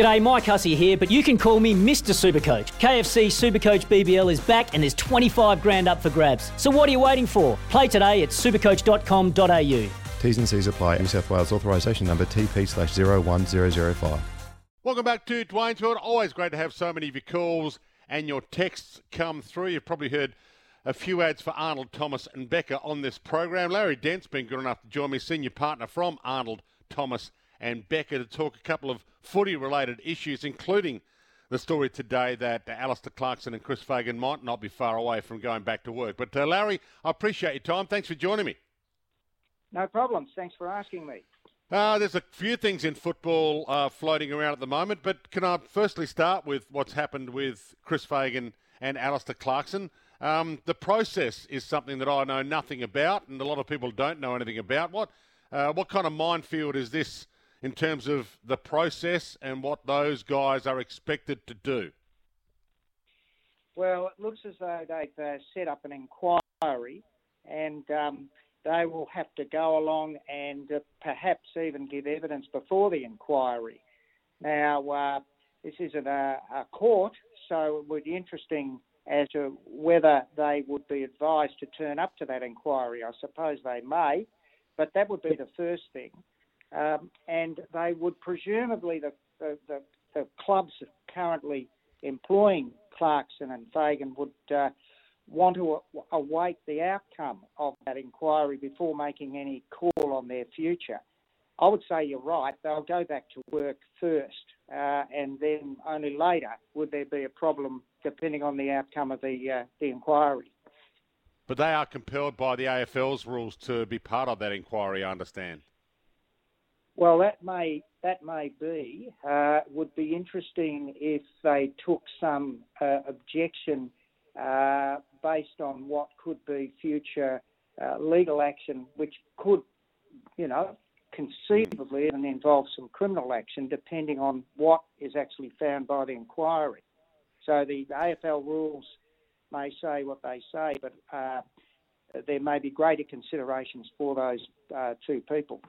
G'day, Mike Hussey here, but you can call me Mr. Supercoach. KFC Supercoach BBL is back and there's 25 grand up for grabs. So what are you waiting for? Play today at supercoach.com.au. T's and C's apply. New South Wales authorisation number TP slash 01005. Welcome back to Dwayne's Always great to have so many of your calls and your texts come through. You've probably heard a few ads for Arnold Thomas and Becker on this program. Larry Dent's been good enough to join me, senior partner from Arnold Thomas and Becker, to talk a couple of footy related issues, including the story today that Alastair Clarkson and Chris Fagan might not be far away from going back to work. But uh, Larry, I appreciate your time. Thanks for joining me. No problems. Thanks for asking me. Uh, there's a few things in football uh, floating around at the moment, but can I firstly start with what's happened with Chris Fagan and Alastair Clarkson? Um, the process is something that I know nothing about, and a lot of people don't know anything about. What uh, what kind of minefield is this in terms of the process and what those guys are expected to do? Well, it looks as though they've uh, set up an inquiry, and um, they will have to go along and uh, perhaps even give evidence before the inquiry. Now, uh, this isn't a, a, court, so it would be interesting as to whether they would be advised to turn up to that inquiry. I suppose they may, but that would be the first thing. Um, and they would presumably, the, the, the, the, clubs currently employing Clarkson and Fagan would uh, want to await the outcome of that inquiry before making any call on their future. I would say you're right. They'll go back to work first, uh, and then only later would there be a problem, depending on the outcome of the uh, the inquiry. But they are compelled by the AFL's rules to be part of that inquiry. I understand. Well, that may that may be. Uh, would be interesting if they took some uh, objection uh, based on what could be future uh, legal action, which could, you know, conceivably even involve some criminal action, depending on what is actually found by the inquiry. So the AFL rules may say what they say, but uh, there may be greater considerations for those uh, two people.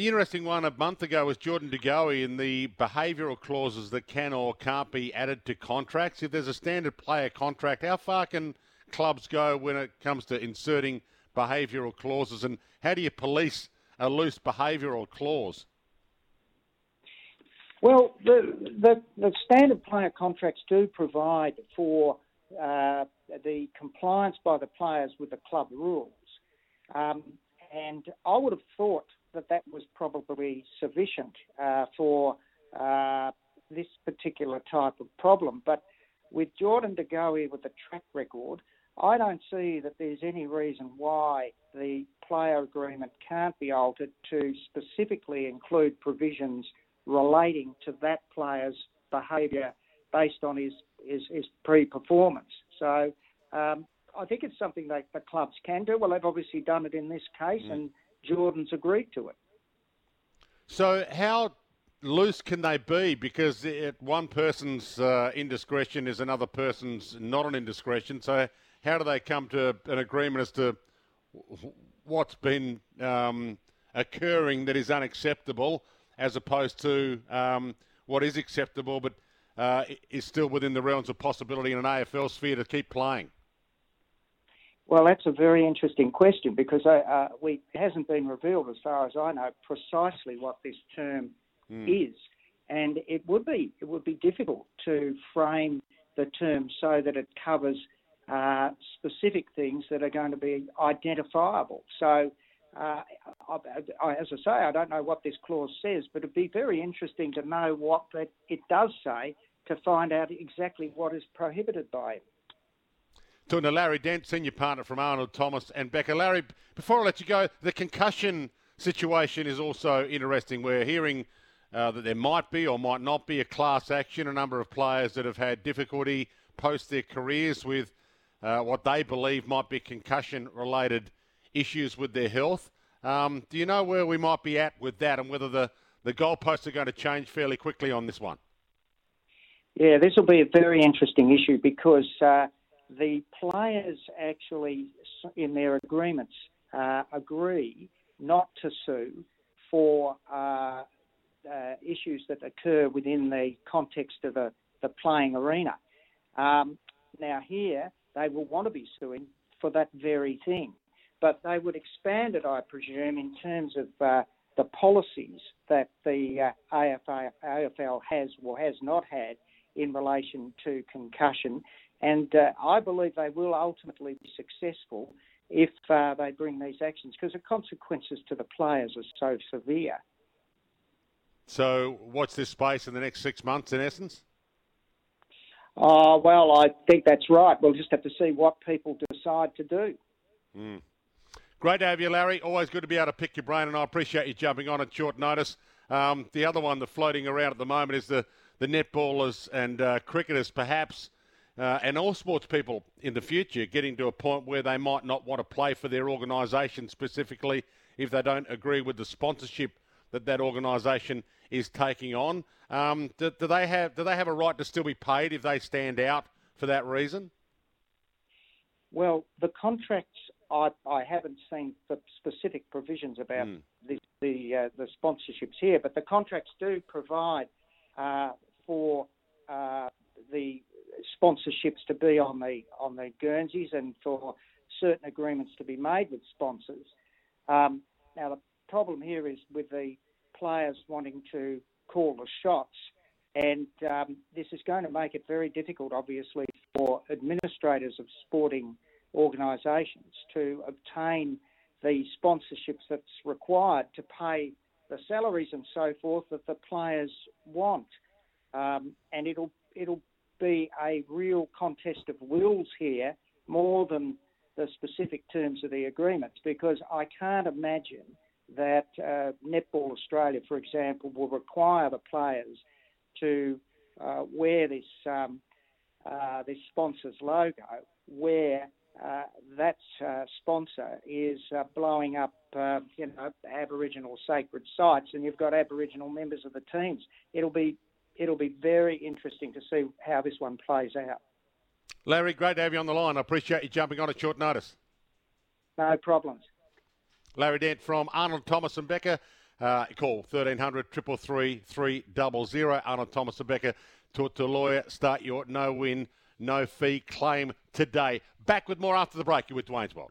The interesting one a month ago was Jordan De Goey in the behavioural clauses that can or can't be added to contracts. If there's a standard player contract, how far can clubs go when it comes to inserting behavioural clauses, and how do you police a loose behavioural clause? Well, the, the, the standard player contracts do provide for uh, the compliance by the players with the club rules. Um, and I would have thought that that was probably sufficient uh, for uh, this particular type of problem. But with Jordan De Goey with the track record, I don't see that there's any reason why the player agreement can't be altered to specifically include provisions relating to that player's behaviour based on his, his, his pre-performance. So um, I think it's something that the clubs can do. Well, they've obviously done it in this case, mm. and Jordan's agreed to it. So how loose can they be? Because it, one person's uh, indiscretion is another person's not an indiscretion. So how do they come to an agreement as to what's been um, occurring that is unacceptable, as opposed to um, what is acceptable but uh, is still within the realms of possibility in an AFL sphere to keep playing? Well, that's a very interesting question because uh, uh, we, it hasn't been revealed, as far as I know, precisely what this term mm. is, and it would be it would be difficult to frame the term so that it covers uh, specific things that are going to be identifiable. So, uh, I, I, as I say, I don't know what this clause says, but it'd be very interesting to know what that it does say to find out exactly what is prohibited by it. Talking to Larry Dent, senior partner from Arnold Thomas and Becker. Larry, before I let you go, the concussion situation is also interesting. We're hearing uh, that there might be or might not be a class action. A number of players that have had difficulty post their careers with uh, what they believe might be concussion related issues with their health. Um, do you know where we might be at with that and whether the, the goalposts are going to change fairly quickly on this one? Yeah, this will be a very interesting issue because uh, the players actually, in their agreements, uh, agree not to sue for uh, uh issues that occur within the context of the, the playing arena. Um, now, here, they will want to be suing for that very thing, but they would expand it, I presume, in terms of uh, the policies that the uh, AFL, AFL has or has not had in relation to concussion. And uh, I believe they will ultimately be successful if uh, they bring these actions because the consequences to the players are so severe. So, what's this space in the next six months, in essence? Oh, well, I think that's right. We'll just have to see what people decide to do. Mm. Great to have you, Larry. Always good to be able to pick your brain, and I appreciate you jumping on at short notice. Um, the other one that's floating around at the moment is the, the netballers and uh, cricketers, perhaps, uh, and all sports people in the future getting to a point where they might not want to play for their organisation specifically if they don't agree with the sponsorship that that organisation is taking on. Um, do, do, they have do they have a right to still be paid if they stand out for that reason? Well, the contracts I, I haven't seen the specific provisions about mm. the the, uh, the, sponsorships here, but the contracts do provide uh, for uh, the sponsorships to be on the on the Guernseys and for certain agreements to be made with sponsors. Um, now the problem here is with the players wanting to call the shots, and um, this is going to make it very difficult, obviously, for administrators of sporting organisations to obtain the sponsorships that's required to pay the salaries and so forth that the players want. Um, and it'll it'll be a real contest of wills here more than the specific terms of the agreements because I can't imagine that uh, Netball Australia, for example, will require the players to uh, wear this um, uh, this sponsor's logo, where sponsor is uh, blowing up, you know, Aboriginal sacred sites, and you've got Aboriginal members of the teams. It'll be it'll be very interesting to see how this one plays out. Larry, great to have you on the line. I appreciate you jumping on at short notice. No problems. Larry Dent from Arnold Thomas and Becker. Uh, call 1300 333 300. Arnold Thomas and Becker. Talk to a lawyer. Start your no win, no fee claim today. Back with more after the break. You're with Dwayne's World.